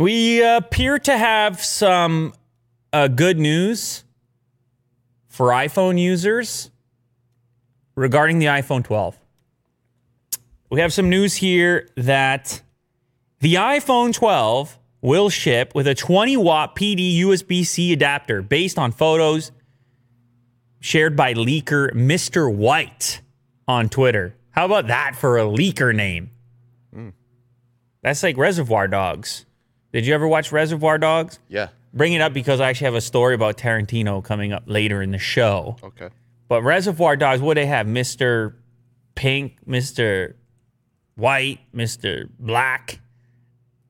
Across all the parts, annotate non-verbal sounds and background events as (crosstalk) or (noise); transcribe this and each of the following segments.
We appear to have some uh, good news for iPhone users regarding the iPhone 12. We have some news here that the iPhone 12 will ship with a 20 watt PD USB C adapter based on photos shared by leaker Mr. White on Twitter. How about that for a leaker name? That's like Reservoir Dogs. Did you ever watch Reservoir Dogs? Yeah. Bring it up because I actually have a story about Tarantino coming up later in the show. Okay. But Reservoir Dogs, what they have? Mr. Pink, Mr. White, Mr. Black.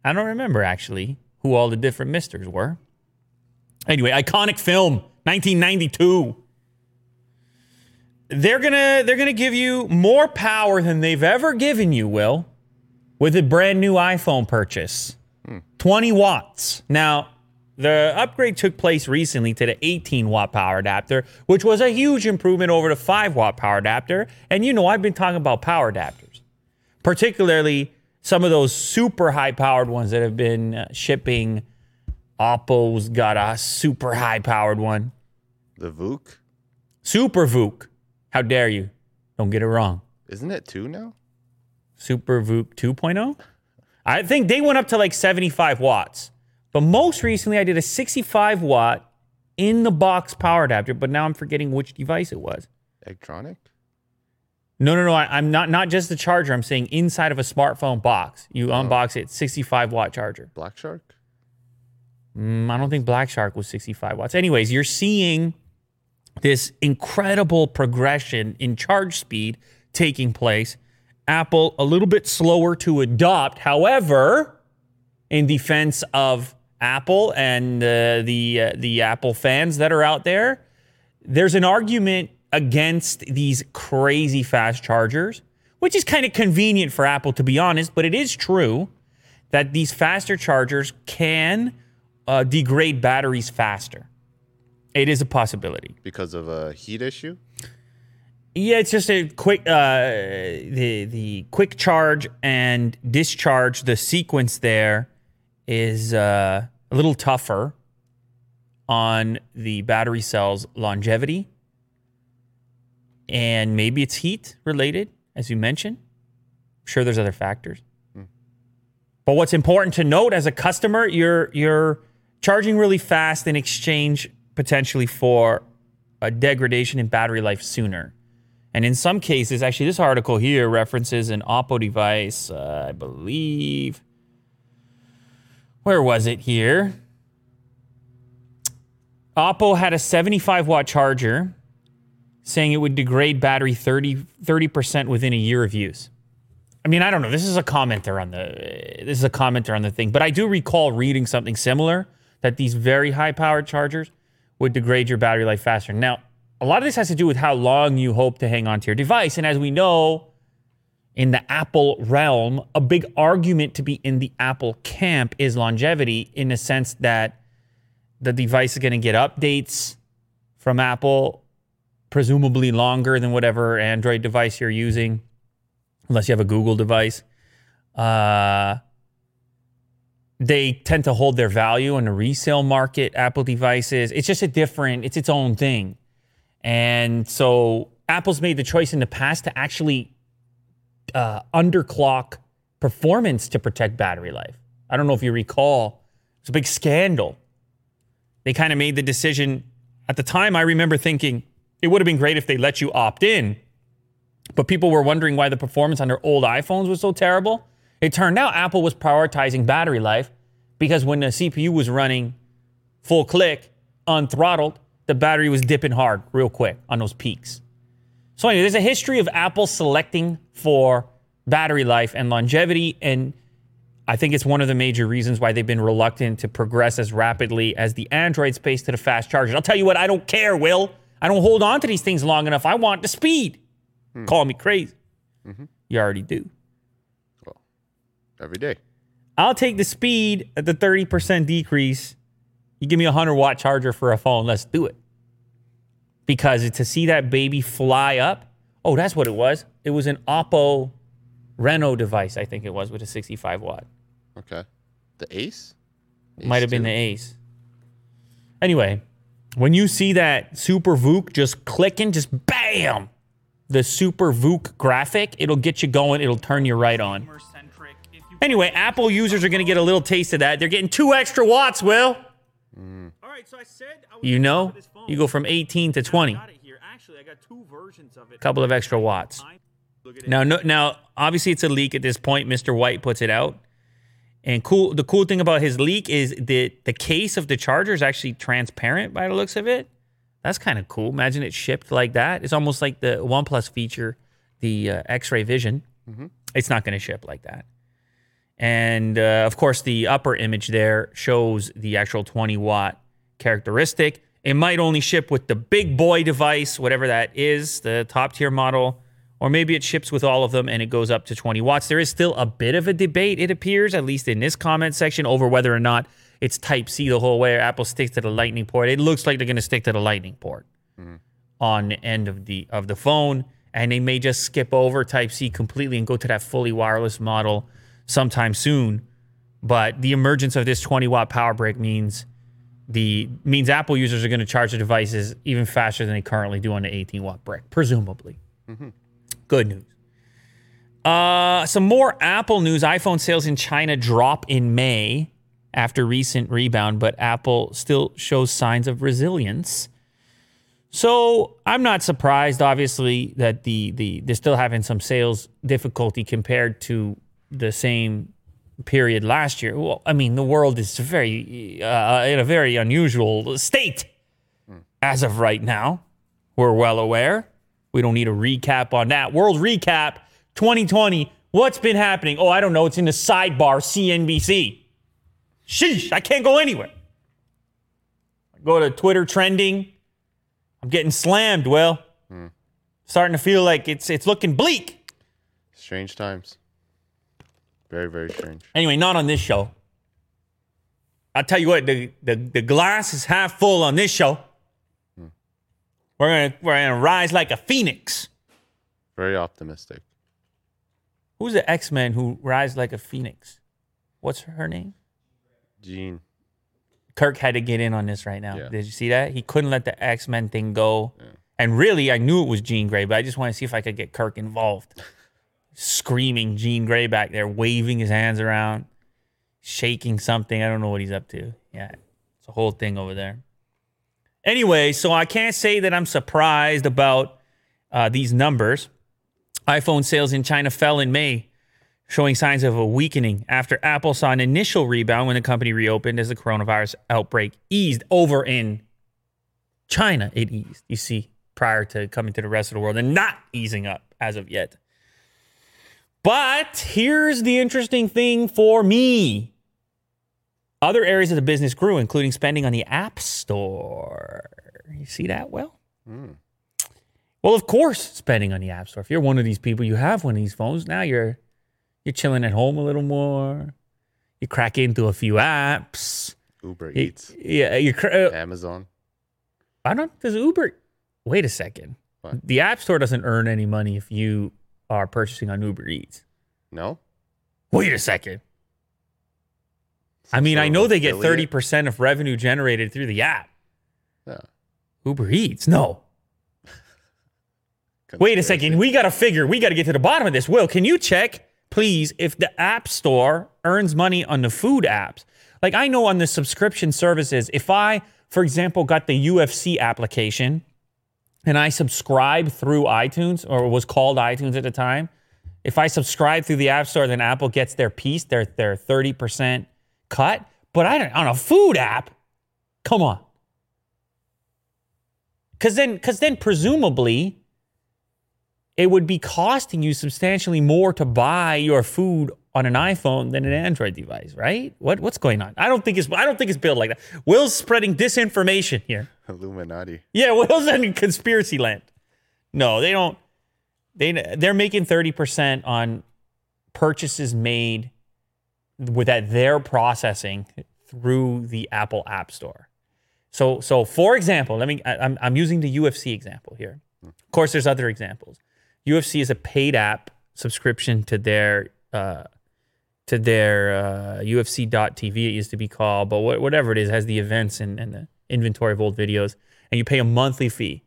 I don't remember actually who all the different misters were. Anyway, iconic film, 1992. They're gonna they're gonna give you more power than they've ever given you, Will, with a brand new iPhone purchase. 20 watts. Now, the upgrade took place recently to the 18 watt power adapter, which was a huge improvement over the 5 watt power adapter. And you know, I've been talking about power adapters, particularly some of those super high powered ones that have been uh, shipping. Oppo's got a super high powered one. The VOOC? Super VOOC. How dare you? Don't get it wrong. Isn't it two now? Super VOOC 2.0. I think they went up to like 75 watts. But most recently, I did a 65 watt in the box power adapter, but now I'm forgetting which device it was. Electronic? No, no, no. I, I'm not not just the charger. I'm saying inside of a smartphone box. You unbox it, 65 watt charger. Black Shark? Mm, I don't think Black Shark was 65 watts. Anyways, you're seeing this incredible progression in charge speed taking place. Apple a little bit slower to adopt. However, in defense of Apple and uh, the uh, the Apple fans that are out there, there's an argument against these crazy fast chargers, which is kind of convenient for Apple to be honest, but it is true that these faster chargers can uh, degrade batteries faster. It is a possibility. Because of a heat issue? Yeah, it's just a quick uh, the the quick charge and discharge. The sequence there is uh, a little tougher on the battery cell's longevity, and maybe it's heat related, as you mentioned. I'm sure, there's other factors. But what's important to note as a customer, you're you're charging really fast in exchange potentially for a degradation in battery life sooner. And in some cases, actually, this article here references an Oppo device, uh, I believe. Where was it here? Oppo had a 75 watt charger saying it would degrade battery 30, 30% within a year of use. I mean, I don't know. This is a commenter on the this is a commenter on the thing, but I do recall reading something similar that these very high powered chargers would degrade your battery life faster. Now, a lot of this has to do with how long you hope to hang on to your device. And as we know, in the Apple realm, a big argument to be in the Apple camp is longevity in the sense that the device is going to get updates from Apple, presumably longer than whatever Android device you're using, unless you have a Google device. Uh, they tend to hold their value in the resale market, Apple devices. It's just a different, it's its own thing. And so Apple's made the choice in the past to actually uh, underclock performance to protect battery life. I don't know if you recall, it's a big scandal. They kind of made the decision at the time. I remember thinking it would have been great if they let you opt in, but people were wondering why the performance on their old iPhones was so terrible. It turned out Apple was prioritizing battery life because when the CPU was running full click, unthrottled, the battery was dipping hard real quick on those peaks. So anyway, there's a history of Apple selecting for battery life and longevity, and I think it's one of the major reasons why they've been reluctant to progress as rapidly as the Android space to the fast chargers. I'll tell you what, I don't care, Will. I don't hold on to these things long enough. I want the speed. Hmm. Call me crazy. Mm-hmm. You already do. Every day. I'll take the speed at the 30% decrease. You give me a 100 watt charger for a phone, let's do it. Because to see that baby fly up, oh, that's what it was. It was an Oppo Reno device, I think it was, with a 65 watt. Okay. The Ace? Might have been the ace. Anyway, when you see that Super VOOC just clicking, just bam, the Super VOOC graphic, it'll get you going. It'll turn you right on. Anyway, Apple users are going to get a little taste of that. They're getting two extra watts, Will. All right, so I said I was You know, you go from 18 to 20. I got it here. Actually, I got two versions of it. A couple of extra watts. Look at it. Now, no, now, obviously, it's a leak at this point. Mr. White puts it out, and cool. The cool thing about his leak is that the case of the charger is actually transparent by the looks of it. That's kind of cool. Imagine it shipped like that. It's almost like the OnePlus feature, the uh, X-ray vision. It's not going to ship like that. And uh, of course, the upper image there shows the actual 20 watt characteristic. It might only ship with the big boy device, whatever that is, the top tier model, or maybe it ships with all of them and it goes up to 20 watts. There is still a bit of a debate, it appears, at least in this comment section, over whether or not it's Type C the whole way or Apple sticks to the Lightning port. It looks like they're going to stick to the Lightning port on the end of the of the phone, and they may just skip over Type C completely and go to that fully wireless model sometime soon. But the emergence of this 20 watt power brick means the means Apple users are going to charge their devices even faster than they currently do on the 18 watt brick, presumably. Good news. Uh, some more Apple news. iPhone sales in China drop in May after recent rebound, but Apple still shows signs of resilience. So I'm not surprised, obviously, that the the they're still having some sales difficulty compared to the same period last year. Well, I mean, the world is very uh, in a very unusual state as of right now. We're well aware. We don't need a recap on that. World recap 2020. What's been happening? Oh, I don't know. It's in the sidebar CNBC. Sheesh, I can't go anywhere. I go to Twitter trending. I'm getting slammed, Will. Starting to feel like it's it's looking bleak. Strange times. Very, very strange. Anyway, not on this show. I'll tell you what, the, the, the glass is half full on this show. Hmm. We're gonna we're gonna rise like a phoenix. Very optimistic. Who's the X-Men who rise like a phoenix? What's her name? Jean. Kirk had to get in on this right now. Yeah. Did you see that? He couldn't let the X Men thing go. And really, I knew it was Jean Grey, but I just want to see if I could get Kirk involved. (laughs) Screaming Jean Grey back there, waving his hands around, shaking something. I don't know what he's up to. Yeah, it's a whole thing over there. Anyway, so I can't say that I'm surprised about uh, these numbers. iPhone sales in China fell in May, showing signs of a weakening after Apple saw an initial rebound when the company reopened as the coronavirus outbreak eased over in China. It eased, you see, prior to coming to the rest of the world and not easing up as of yet. But here's the interesting thing for me. Other areas of the business grew, including spending on the App Store. You see that well? Well, of course, spending on the App Store. If you're one of these people, you have one of these phones. Now you're you're chilling at home a little more. You crack into a few apps. Uber You- Eats. yeah, you. cr- Uh, Amazon. I don't. Does Uber? Wait a second. What? The App Store doesn't earn any money if you are purchasing on Uber Eats. No? Wait a second. I mean, I know they get thirty percent of revenue generated through the app. Yeah. Uber Eats, no. (laughs) Wait a second. We got to figure, we got to get to the bottom of this. Will, can you check, please, if the App Store earns money on the food apps? Like, I know on the subscription services, if I, for example, got the UFC application and I subscribe through iTunes or was called iTunes at the time, if I subscribe through the App Store, then Apple gets their piece, their, their 30% cut. But I don't, on a food app, come on. Because then, because then presumably, it would be costing you substantially more to buy your food on an iPhone than an Android device, right? What what's going on? I don't think it's I don't think it's built like that. Will's spreading disinformation here. Illuminati. Yeah, (laughs) Will's in conspiracy land. No, they don't. They they're making thirty percent on purchases made with that they're processing through the Apple App Store. So so for example, let me I, I'm I'm using the UFC example here. Of course, there's other examples. UFC is a paid app subscription to their uh, to their uh, UFC.tv, it used to be called, but wha- whatever it is, has the events and, and the inventory of old videos, and you pay a monthly fee.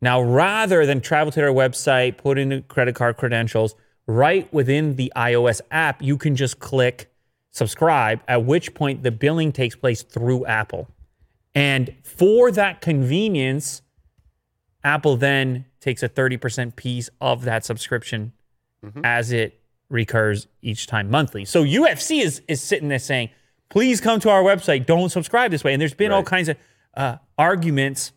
Now, rather than travel to their website, put in the credit card credentials, right within the iOS app, you can just click subscribe, at which point the billing takes place through Apple. And for that convenience, Apple then takes a 30% piece of that subscription as it recurs each time monthly. So UFC is, is sitting there saying, please come to our website. Don't subscribe this way. And there's been all kinds of uh, arguments.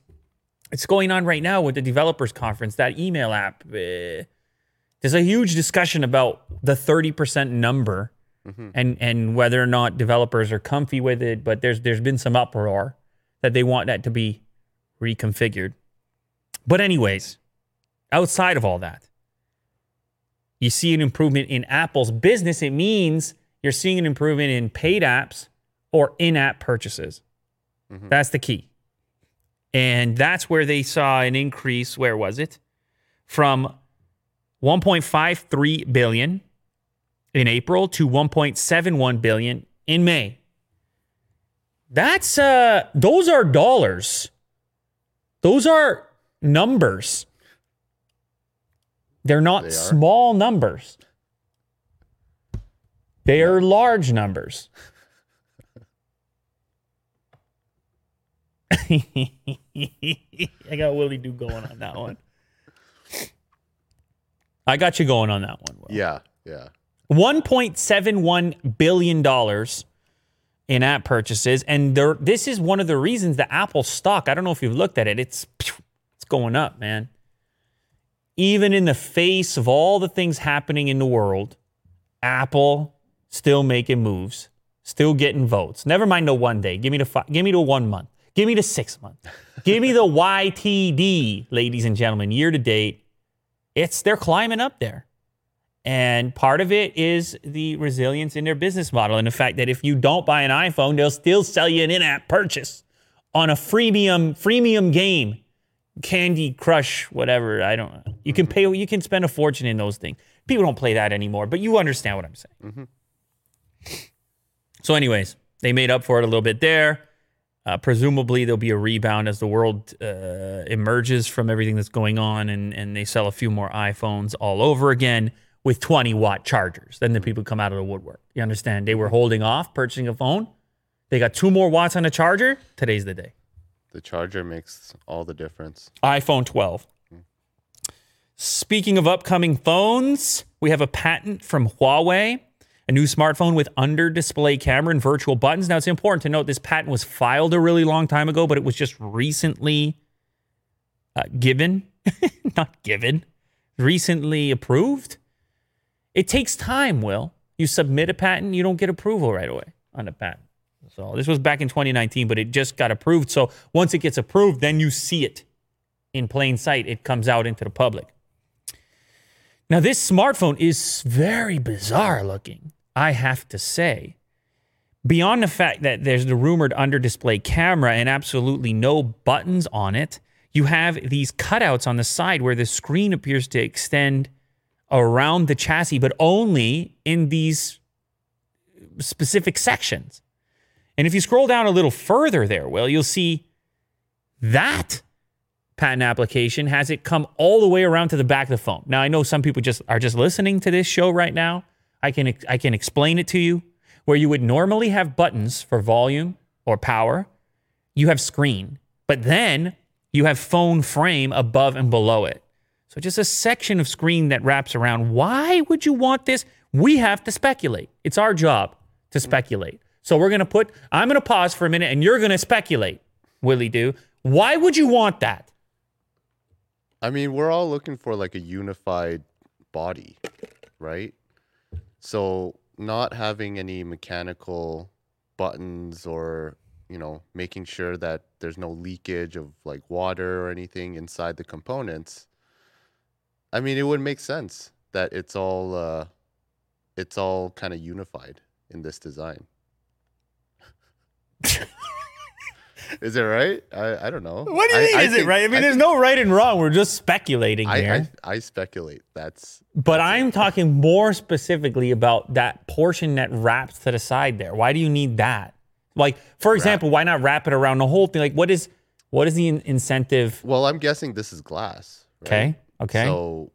It's going on right now with the developers conference, that email app. Uh, there's a huge discussion about the 30% number and, and whether or not developers are comfy with it. But there's, there's been some uproar that they want that to be reconfigured. But, anyways, outside of all that, you see an improvement in Apple's business. It means you're seeing an improvement in paid apps or in app purchases. That's the key. And that's where they saw an increase. Where was it? From 1.53 billion in April to 1.71 billion in May. That's uh those are dollars. Those are numbers. They're not They small numbers. They are large numbers. (laughs) I got Willie Do going on that one. I got you going on that one. Will. Yeah, yeah. $1.71 billion in app purchases. And there, this is one of the reasons the Apple stock, I don't know if you've looked at it, it's, it's going up, man. Even in the face of all the things happening in the world, Apple still making moves, still getting votes. Never mind the one day. Give me the five, give me the one month. Give me the six month. (laughs) give me the YTD, ladies and gentlemen, year to date. It's they're climbing up there. And part of it is the resilience in their business model and the fact that if you don't buy an iPhone, they'll still sell you an in-app purchase on a freemium freemium game, Candy Crush, whatever. I don't. You can pay. You can spend a fortune in those things. People don't play that anymore, but you understand what I'm saying. Mm-hmm. So, anyways, they made up for it a little bit there. Uh, presumably, there'll be a rebound as the world uh, emerges from everything that's going on, and, and they sell a few more iPhones all over again with 20 watt chargers. Then the people come out of the woodwork. You understand? They were holding off purchasing a phone. They got two more watts on the charger. Today's the day. The charger makes all the difference. iPhone 12. Speaking of upcoming phones, we have a patent from Huawei, a new smartphone with under display camera and virtual buttons. Now, it's important to note this patent was filed a really long time ago, but it was just recently uh, given, (laughs) not given, recently approved. It takes time, Will. You submit a patent, you don't get approval right away on a patent. So this was back in 2019, but it just got approved. So once it gets approved, then you see it in plain sight. It comes out into the public. Now, this smartphone is very bizarre looking, I have to say. Beyond the fact that there's the rumored under display camera and absolutely no buttons on it, you have these cutouts on the side where the screen appears to extend around the chassis, but only in these specific sections. And if you scroll down a little further there, Will, you'll see that patent application has it come all the way around to the back of the phone. Now I know some people just are just listening to this show right now. I can I can explain it to you where you would normally have buttons for volume or power, you have screen, but then you have phone frame above and below it. So just a section of screen that wraps around. Why would you want this? We have to speculate. It's our job to speculate. So we're going to put I'm going to pause for a minute and you're going to speculate. Willie do. Why would you want that? I mean, we're all looking for like a unified body, right? So not having any mechanical buttons or, you know, making sure that there's no leakage of like water or anything inside the components. I mean, it would make sense that it's all uh it's all kind of unified in this design. (laughs) Is it right? I, I don't know. What do you mean? is it right? I mean, there's no right and wrong. We're just speculating I, here. I, I speculate. That's but I'm talking more specifically about that portion that wraps to the side there. Why do you need that? Like, for example, why not wrap it around the whole thing? Like, what is what is the in- incentive? well. I'm guessing this is glass. right? Okay, okay. So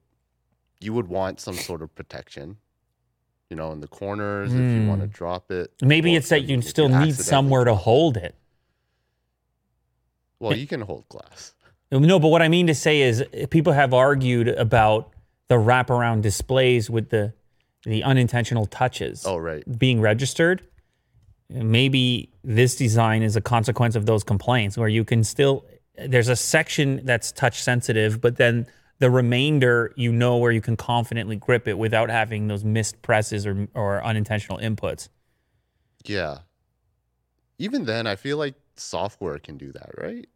you would want some sort of protection, you know, in the corners if you want to drop it. Hmm. Maybe it's that you still need somewhere to hold it. Well, you can hold glass. No, but what I mean to say is uh, people have argued about the wraparound displays with the the unintentional touches Oh, right. being registered. Maybe this design is a consequence of those complaints where you can still there's a section that's touch sensitive, but then the remainder you know where you can confidently grip it without having those missed presses or or unintentional inputs. Yeah. Even then, I feel like software can do that, right?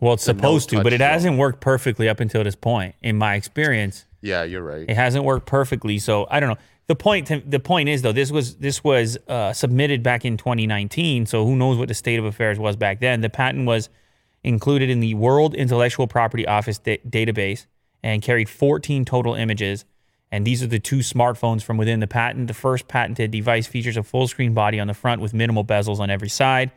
Well, it's The no supposed to, but it hasn't worked perfectly up until this point in my experience. Yeah, you're right. It hasn't worked perfectly, so I don't know. The point to, the point is though this was this was uh, submitted back in 2019, so who knows what the state of affairs was back then. The patent was included in the World Intellectual Property Office da- database and carried 14 total images. And these are the two smartphones from within the patent. The first patented device features a full screen body on the front with minimal bezels on every side,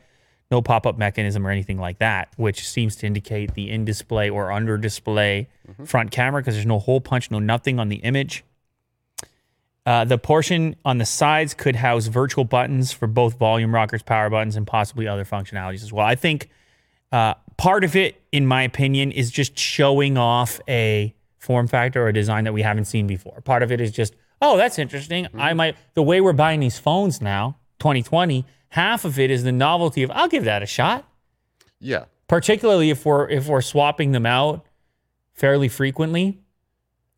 no pop up mechanism or anything like that, which seems to indicate the in display or under display front camera because there's no hole punch, no nothing on the image. Uh, the portion on the sides could house virtual buttons for both volume rockers, power buttons, and possibly other functionalities as well. I think uh, part of it, in my opinion, is just showing off a form factor or a design that we haven't seen before. Part of it is just, oh, that's interesting. I mm-hmm. might, the way we're buying these phones now, 2020, half of it is the novelty of, I'll give that a shot. yeah. Particularly if we're if we're swapping them out fairly frequently.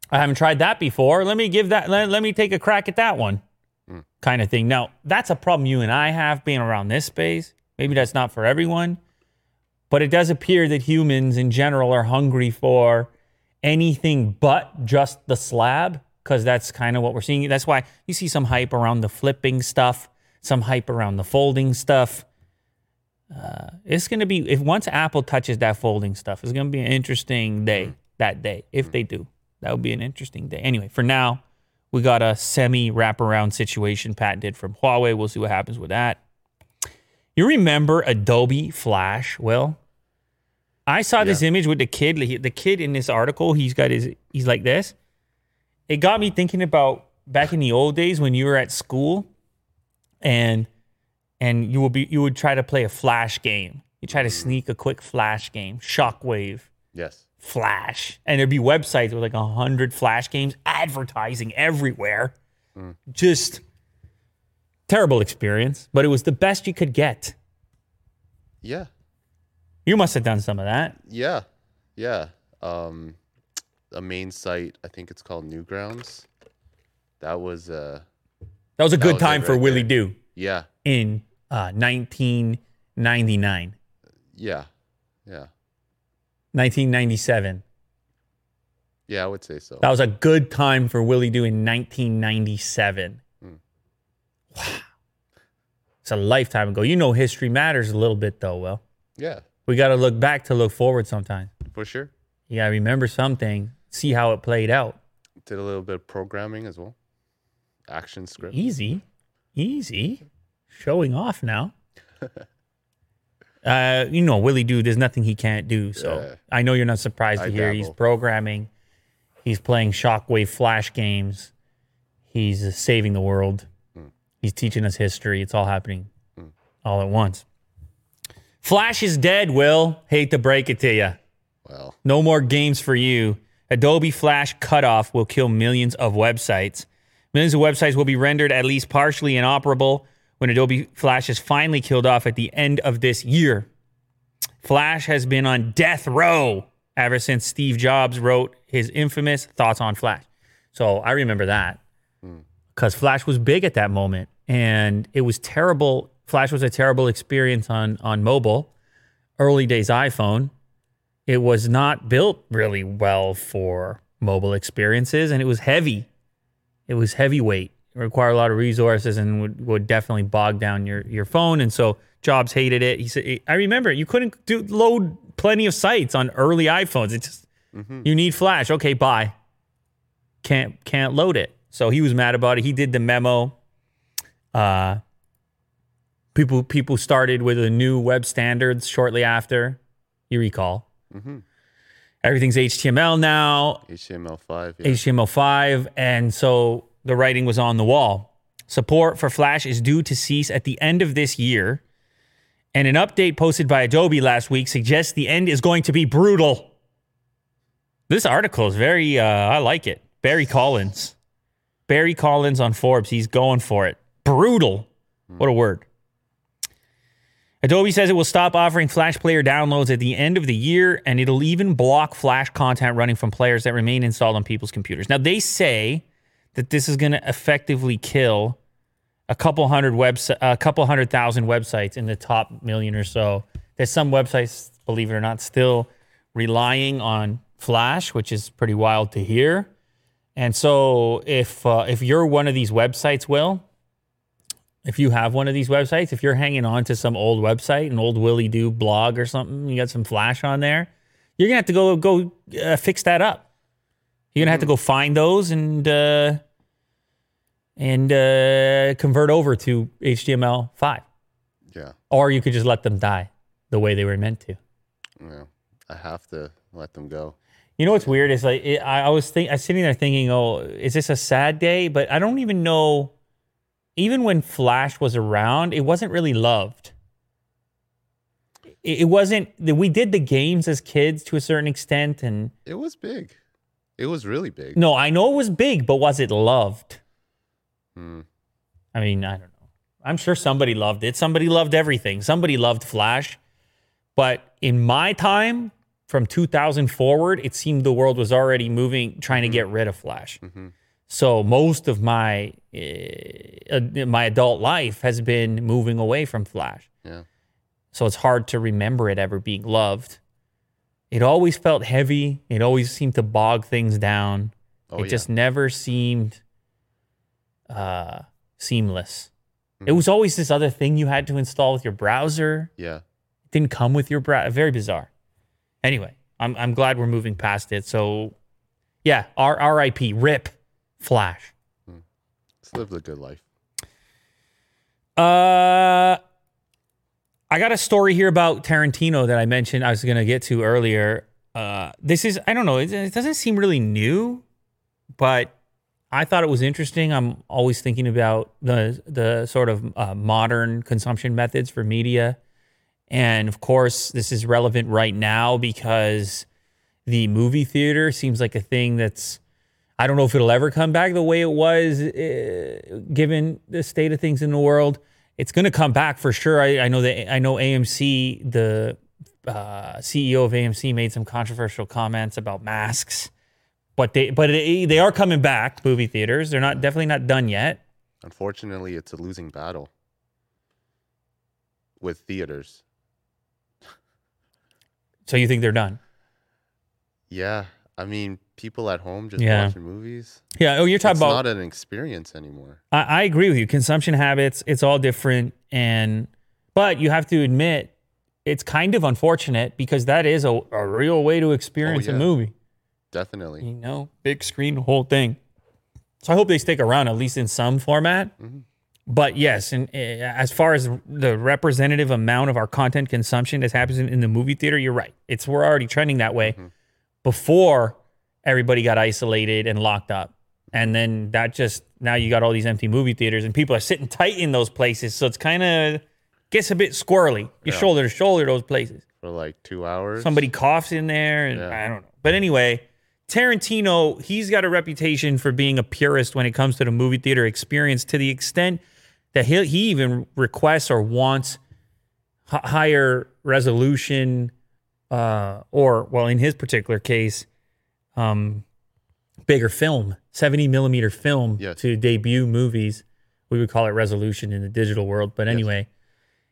I haven't tried that before. Let me give that. Let, let me take a crack at that one, mm. kind of thing. Now that's a problem you and I have being around this space. Maybe that's not for everyone, but it does appear that humans in general are hungry for anything but just the slab because that's kind of what we're seeing. That's why you see some hype around the flipping stuff, some hype around the folding stuff. Uh, it's going to be if once Apple touches that folding stuff, it's going to be an interesting day that day if they do. That would be an interesting day. Anyway, for now, we got a semi wraparound situation patented from Huawei. We'll see what happens with that. You remember Adobe Flash? Well, I saw this image with the kid. The kid in this article, he's got his, he's like this. It got me thinking about back in the old days when you were at school, and and you would be you would try to play a flash game. You try to mm-hmm. sneak a quick flash game, Shockwave, Yes. Flash, and there'd be websites with like a hundred flash games, advertising everywhere. Mm. Just terrible experience, but it was the best you could get. Yeah. You must have done some of that. Yeah. Yeah. Um, a main site, I think it's called Newgrounds. That was uh That was a good was time for right Willie. Do yeah. in uh, 1999, Yeah. Yeah. 1997. Yeah, I would say so. That was a good time for Willie Do in 1997. Wow. It's a lifetime ago. You know, history matters a little bit, though, Well, Yeah, We got to look back to look forward sometimes. for sure. You got to remember something, see how it played out. Did a little bit of programming as well. Action script. Easy. Easy. Showing off now. (laughs) uh, you know, Willie Do, there's nothing he can't do. So Yeah. I know you're not surprised I to hear he's programming, he's playing Shockwave Flash games, he's saving the world, Hmm. he's teaching us history. It's all happening all at once. Flash is dead, Will. Hate to break it to you. Well, No more games for you. Adobe Flash cutoff will kill millions of websites. Millions of websites will be rendered at least partially inoperable when Adobe Flash is finally killed off at the end of this year. Flash has been on death row ever since Steve Jobs wrote his infamous Thoughts on Flash. So I remember that hmm. because Flash was big at that moment and it was terrible. Flash was a terrible experience on, on mobile, early days iPhone it was not built really well for mobile experiences and it was heavy. It was heavyweight. required a lot of resources and would, would definitely bog down your, your phone. And so Jobs hated it. He said, I remember you couldn't do load plenty of sites on early iPhones. It just you need Flash. Okay, bye. Can't can't load it. So he was mad about it. He did the memo. Uh, people people started with a new web standards shortly after. You recall. Everything's HTML now. HTML5. Yeah. HTML5, and so the writing was on the wall. Support for Flash is due to cease at the end of this year, and an update posted by Adobe last week suggests the end is going to be brutal. This article is very, uh, I like it. Barry Collins. Barry Collins on Forbes, he's going for it. Brutal. What a word. Adobe says it will stop offering Flash Player downloads at the end of the year, and it'll even block Flash content running from players that remain installed on people's computers. Now, they say that this is going to effectively kill a couple hundred webs, a couple hundred thousand websites in the top million or so. There's some websites, believe it or not, still relying on Flash, which is pretty wild to hear. And so, if uh, if you're one of these websites, Will, if you have one of these websites, if you're hanging on to some old website, an old Willy Do blog or something, you got some Flash on there, you're gonna have to go go uh, fix that up. You're gonna have to go find those and uh, and uh, convert over to HTML5, Yeah. or you could just let them die the way they were meant to. Yeah. I have to let them go. You know what's weird is like it, I, I was think I was sitting there thinking, oh, is this a sad day? But I don't even know. Even when Flash was around, it wasn't really loved. It, it wasn't. We did the games as kids to a certain extent, and It was big. It was really big. no, I know it was big, but was it loved? Hmm. I mean, I don't know. I'm sure somebody loved it. Somebody loved everything. Somebody loved Flash. But in my time, from 2000 forward, it seemed the world was already moving, trying to get rid of Flash. So most of my uh, my adult life has been moving away from Flash. Yeah. So it's hard to remember it ever being loved. It always felt heavy. It always seemed to bog things down. Oh, it yeah. just never seemed uh, seamless. Mm-hmm. It was always this other thing you had to install with your browser. Yeah. It didn't come with your browser. Very bizarre. Anyway, I'm I'm glad we're moving past it. So, yeah, R R.I.P. Rip Flash. Let's live the good life. Uh, I got a story here about Tarantino that I mentioned I was going to get to earlier. Uh, this is I don't know. It, it doesn't seem really new, but I thought it was interesting. I'm always thinking about the the sort of uh, modern consumption methods for media, and of course, this is relevant right now because the movie theater seems like a thing that's I don't know if it'll ever come back the way it was, uh, given the state of things in the world. It's going to come back for sure. I, I know that I know AMC, the uh, CEO of AMC, made some controversial comments about masks, but they but they, they are coming back. Movie theaters, they're not definitely not done yet. Unfortunately, it's a losing battle with theaters. So you think they're done? Yeah. I mean, people at home just Yeah. watching movies. Yeah. Oh, you're talking It's about not an experience anymore. I, I agree with you. Consumption habits, it's all different. And, but you have to admit, it's kind of unfortunate because that is a, a real way to experience a yeah. movie. Definitely. You know, big screen, whole thing. So I hope they stick around at least in some format. But yes, and uh, as far as the representative amount of our content consumption that happens in, in the movie theater, you're right. It's we're already trending that way before everybody got isolated and locked up. And then that just now you got all these empty movie theaters and people are sitting tight in those places. So it's kind of gets a bit squirrely. You shoulder to shoulder those places For like two hours. somebody coughs in there and Yeah. I don't know. But anyway, Tarantino, he's got a reputation for being a purist when it comes to the movie theater experience to the extent that he he even requests or wants h- higher resolution uh or well in his particular case um bigger film, 70 millimeter film Yes. to debut movies. We would call it resolution in the digital world, but anyway,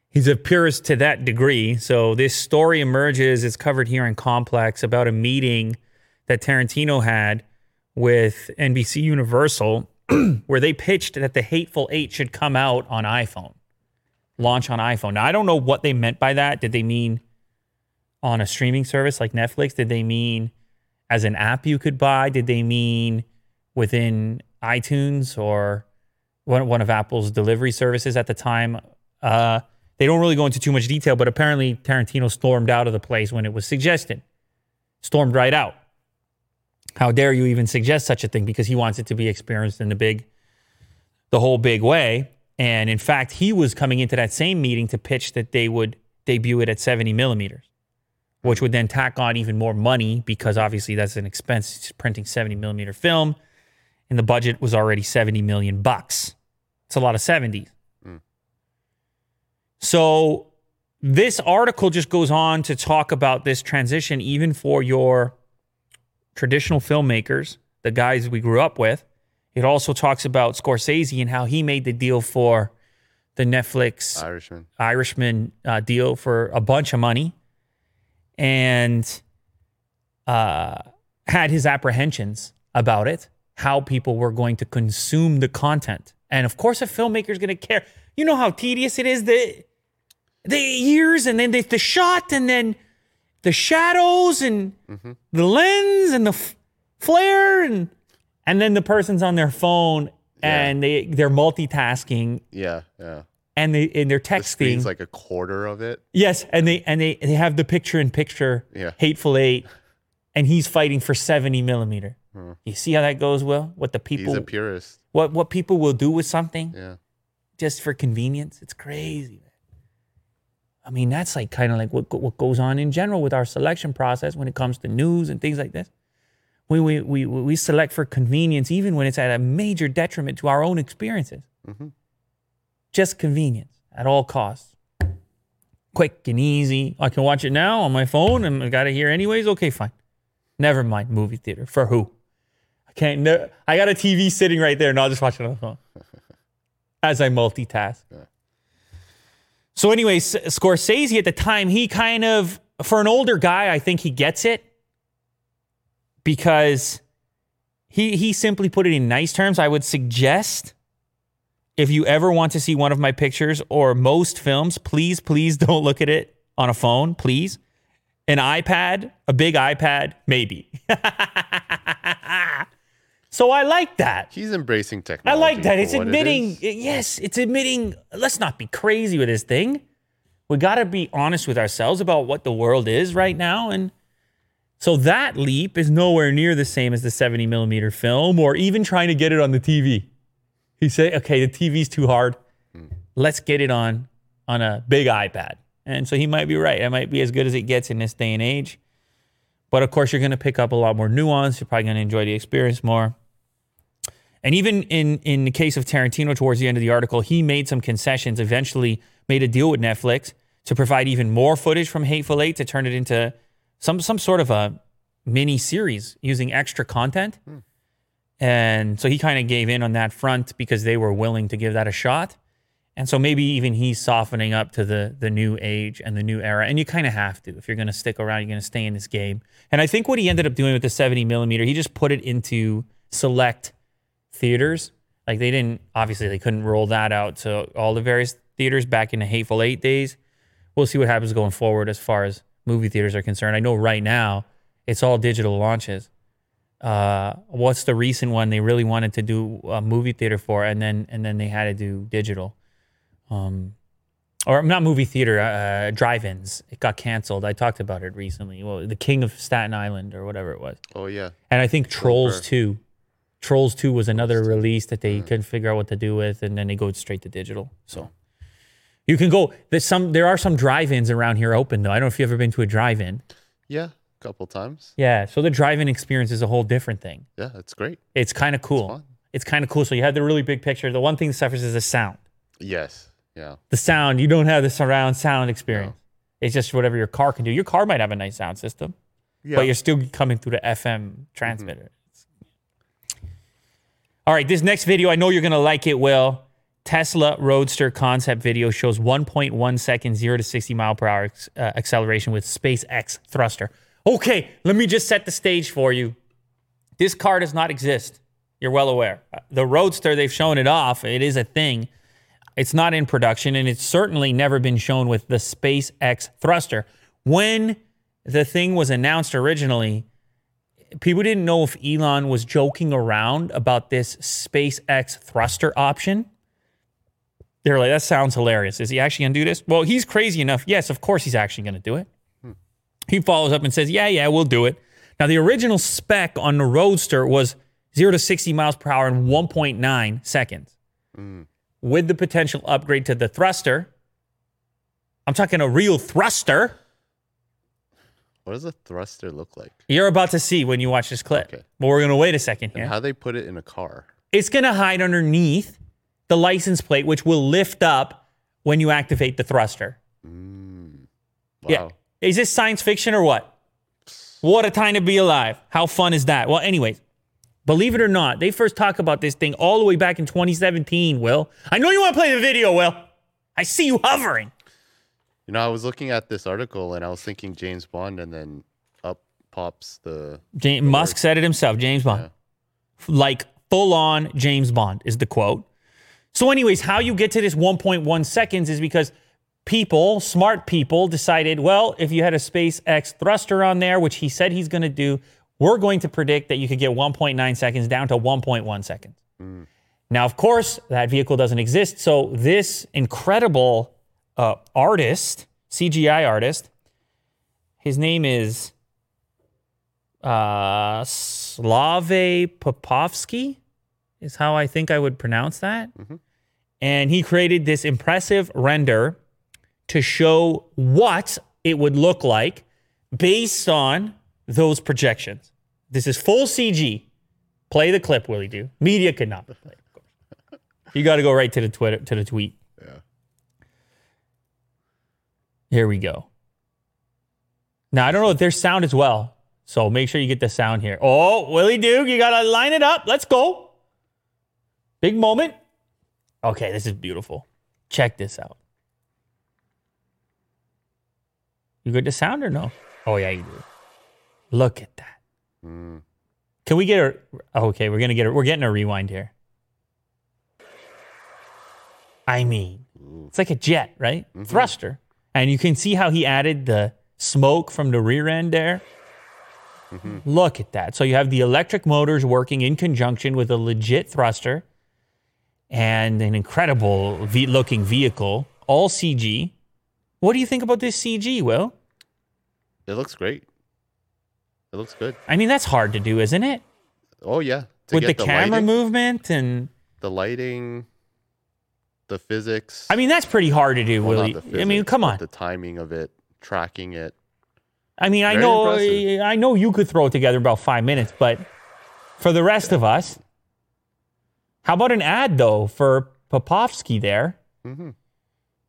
he's a purist to that degree. So this story emerges. It's covered here in Complex about a meeting that Tarantino had with NBC Universal, (clears throat) where they pitched that the Hateful Eight should come out on iPhone, launch on iPhone. Now, I don't know what they meant by that. Did they mean on a streaming service like Netflix? Did they mean as an app you could buy? Did they mean within iTunes or one, one of Apple's delivery services at the time? Uh, they don't really go into too much detail, but apparently Tarantino stormed out of the place when it was suggested. Stormed right out. How dare you even suggest such a thing because he wants it to be experienced in the big, the whole big way. And in fact, he was coming into that same meeting to pitch that they would debut it at 70 millimeters, which would then tack on even more money because obviously that's an expense. It's printing 70 millimeter film, and the budget was already 70 million bucks. It's a lot of 70s. So this article just goes on to talk about this transition, even for your traditional filmmakers, the guys we grew up with. It also talks about Scorsese and how he made the deal for the Netflix Irishman. Irishman uh, deal for a bunch of money and uh, had his apprehensions about it, how people were going to consume the content. And of course, a filmmaker is going to care. You know how tedious it is the the years and then the, the shot and then the shadows and the lens and the f- flare and and then the person's on their phone and they they're multitasking Yeah, yeah. And they and they're texting. screen's like a quarter of it. yes, and they and they they have the picture in picture. Yeah. Hateful Eight, and he's fighting for seventy millimeter. Hmm. You see how that goes, Will? What the people He's a purist. what what people will do with something Yeah. just for convenience. It's crazy. I mean, that's like kind of like what what goes on in general with our selection process when it comes to news and things like this. We we we we select for convenience even when it's at a major detriment to our own experiences. Mm-hmm. Just convenience at all costs. Quick and easy. I can watch it now on my phone and I got it here anyways. Okay, fine. Never mind movie theater. For who? I can't. No, I got a TV sitting right there and I'll just watch it on the phone as I multitask. So, anyways, Scorsese at the time, he kind of, for an older guy, I think he gets it because he he simply put it in nice terms. I would suggest if you ever want to see one of my pictures or most films, please, please (laughs) don't look at it on a phone, please. An iPad, a big iPad, maybe. (laughs) so I like that. He's embracing technology. I like that. It's what it admitting, yes, it's admitting, let's not be crazy with this thing. We got to be honest with ourselves about what the world is right now. And so that leap is nowhere near the same as the 70 millimeter film or even trying to get it on the TV. He say, okay, the TV's too hard. Hmm. Let's get it on on a big iPad. And so he might be right. It might be as good as it gets in this day and age. But of course, you're going to pick up a lot more nuance. You're probably going to enjoy the experience more. And even in in the case of Tarantino, towards the end of the article, he made some concessions. Eventually, made a deal with Netflix to provide even more footage from Hateful Eight to turn it into some some sort of a mini series using extra content. Hmm. And so he kind of gave in on that front because they were willing to give that a shot. And so maybe even he's softening up to the the new age and the new era. And you kind of have to if you're going to stick around, you're going to stay in this game. And I think what he ended up doing with the 70 millimeter, he just put it into select theaters. Like they didn't obviously they couldn't roll that out to all the various theaters back in the Hateful Eight days. We'll see what happens going forward as far as movie theaters are concerned. I know right now it's all digital launches. Uh, what's the recent one they really wanted to do a movie theater for, and then and then they had to do digital, um, or not movie theater, uh, drive-ins. It got canceled. I talked about it recently. Well, the King of Staten Island or whatever it was. Oh yeah. And I think Trolls. 2. Trolls 2 was another release that they couldn't figure out what to do with, and then they go straight to digital. So you can go. There's some. There are some drive-ins around here open though. I don't know if you've ever been to a drive-in. Yeah. Couple times. Yeah. So the drive-in experience is a whole different thing. Yeah, it's great. It's kind of cool. fun. It's kind of cool. So you have the really big picture. The one thing that suffers is the sound. Yes. Yeah. The sound. You don't have the surround sound experience. It's just whatever your car can do. Your car might have a nice sound system, Yeah. but you're still coming through the FM transmitter. All right, this next video, I know you're going to like it, Will. Tesla Roadster concept video shows 1.1 second 0 to 60 mile per hour uh, acceleration with SpaceX thruster. Okay, let me just set the stage for you. This car does not exist. You're well aware. The Roadster, they've shown it off. It is a thing. It's not in production, and it's certainly never been shown with the SpaceX thruster. When the thing was announced originally, people didn't know if Elon was joking around about this SpaceX thruster option. They're like, that sounds hilarious. Is he actually going to do this? Well, he's crazy enough. Yes, of course he's actually going to do it. He follows up and says, yeah, yeah, we'll do it. Now, the original spec on the Roadster was 0 to 60 miles per hour in 1.9 seconds. Mm. With the potential upgrade to the thruster, I'm talking a real thruster. What does a thruster look like? You're about to see when you watch this clip. Okay. But we're going to wait a second here. How they put it in a car? It's going to hide underneath the license plate, which will lift up when you activate the thruster. Mm. Wow. Yeah. Is this science fiction or what? What a time to be alive. How fun is that? Well, anyways, believe it or not, they first talked about this thing all the way back in 2017, Will. I know you want to play the video, Will. I see you hovering. You know, I was looking at this article and I was thinking James Bond, and then up pops the. James, Musk said it himself, James Bond. Like full on James Bond is the quote. So, anyways, how you get to this 1.1 seconds is because people, smart people, decided, well, if you had a SpaceX thruster on there, which he said he's going to do, we're going to predict that you could get 1.9 seconds down to 1.1 seconds. Now, of course, that vehicle doesn't exist. So, this incredible uh, artist, CGI artist, his name is uh, Slave Popovsky, is how I think I would pronounce that. And he created this impressive render to show what it would look like based on those projections. This is full CG. Play the clip, Willie do. Media could not play, of course. You got to go right to the Twitter to the tweet. Yeah. Here we go. Now I don't know if there's sound as well, so make sure you get the sound here. Oh, Willie Duke, you gotta line it up. Let's go. Big moment. Okay, this is beautiful. Check this out. You good to sound or no? Oh yeah, you do. Look at that. Hmm. Can we get a? Okay, we're gonna get a. We're getting a rewind here. I mean, it's like a jet, right? Mm-hmm. Thruster. And you can see how he added the smoke from the rear end there. Mm-hmm. Look at that. So you have the electric motors working in conjunction with a legit thruster and an incredible v- looking vehicle, all CG. What do you think about this CG, Will? It looks great. It looks good. I mean, that's hard to do, isn't it? Oh yeah. To with the, get camera lighting, movement and the lighting, the physics. I mean, that's pretty hard to do, well, Willie. the I mean, come on. The timing of it, tracking it. I mean, I know, impressive. I know you could throw it together about five minutes, but for the rest of us, how about an ad though for Popovsky there? Mm-hmm.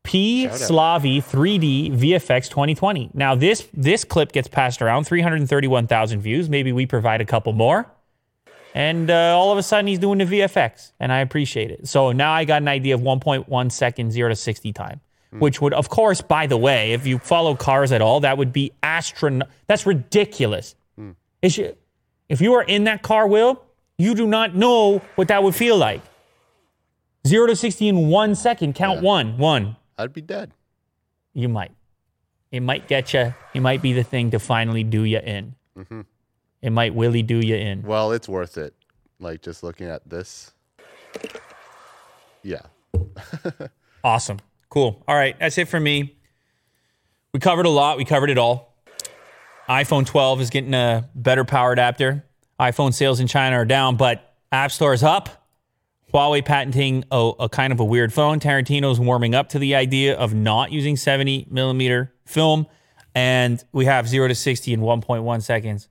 Out. Slavi 3D VFX 2020. Now this this clip gets passed around 331,000 views. Maybe we provide a couple more, and uh, all of a sudden he's doing the VFX, and I appreciate it. So now I got an idea of 1.1 second zero to 60 time, which would, of course, by the way, if you follow cars at all, that would be astron. That's ridiculous. Should- if you are in that car, Will, you do not know what that would feel like. Zero to 60 in one second. Count Yeah. one, one. I'd be dead. You might. It might get you. It might be the thing to finally do you in. Mm-hmm. It might Willie do you in. Well, it's worth it. Like just looking at this. Yeah. (laughs) Awesome. Cool. All right. That's it for me. We covered a lot. We covered it all. iPhone 12 is getting a better power adapter. iPhone sales in China are down, but App Store is up. Huawei patenting a, a kind of a weird phone. Tarantino's warming up to the idea of not using 70 millimeter film. And we have 0 to 60 in 1.1 seconds,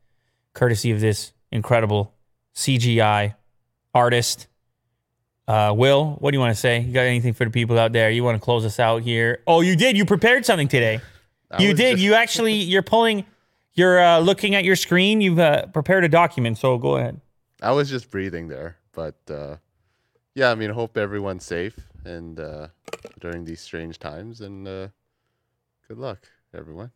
courtesy of this incredible CGI artist. Uh, Will, what do you want to say? You got anything for the people out there? You want to close us out here? Oh, you did. You prepared something today. I you did. just- You actually, you're pulling, you're uh, looking at your screen. You've uh, prepared a document. So go ahead. I was just breathing there, but uh, yeah, I mean, hope everyone's safe and uh, during these strange times, and uh, good luck, everyone.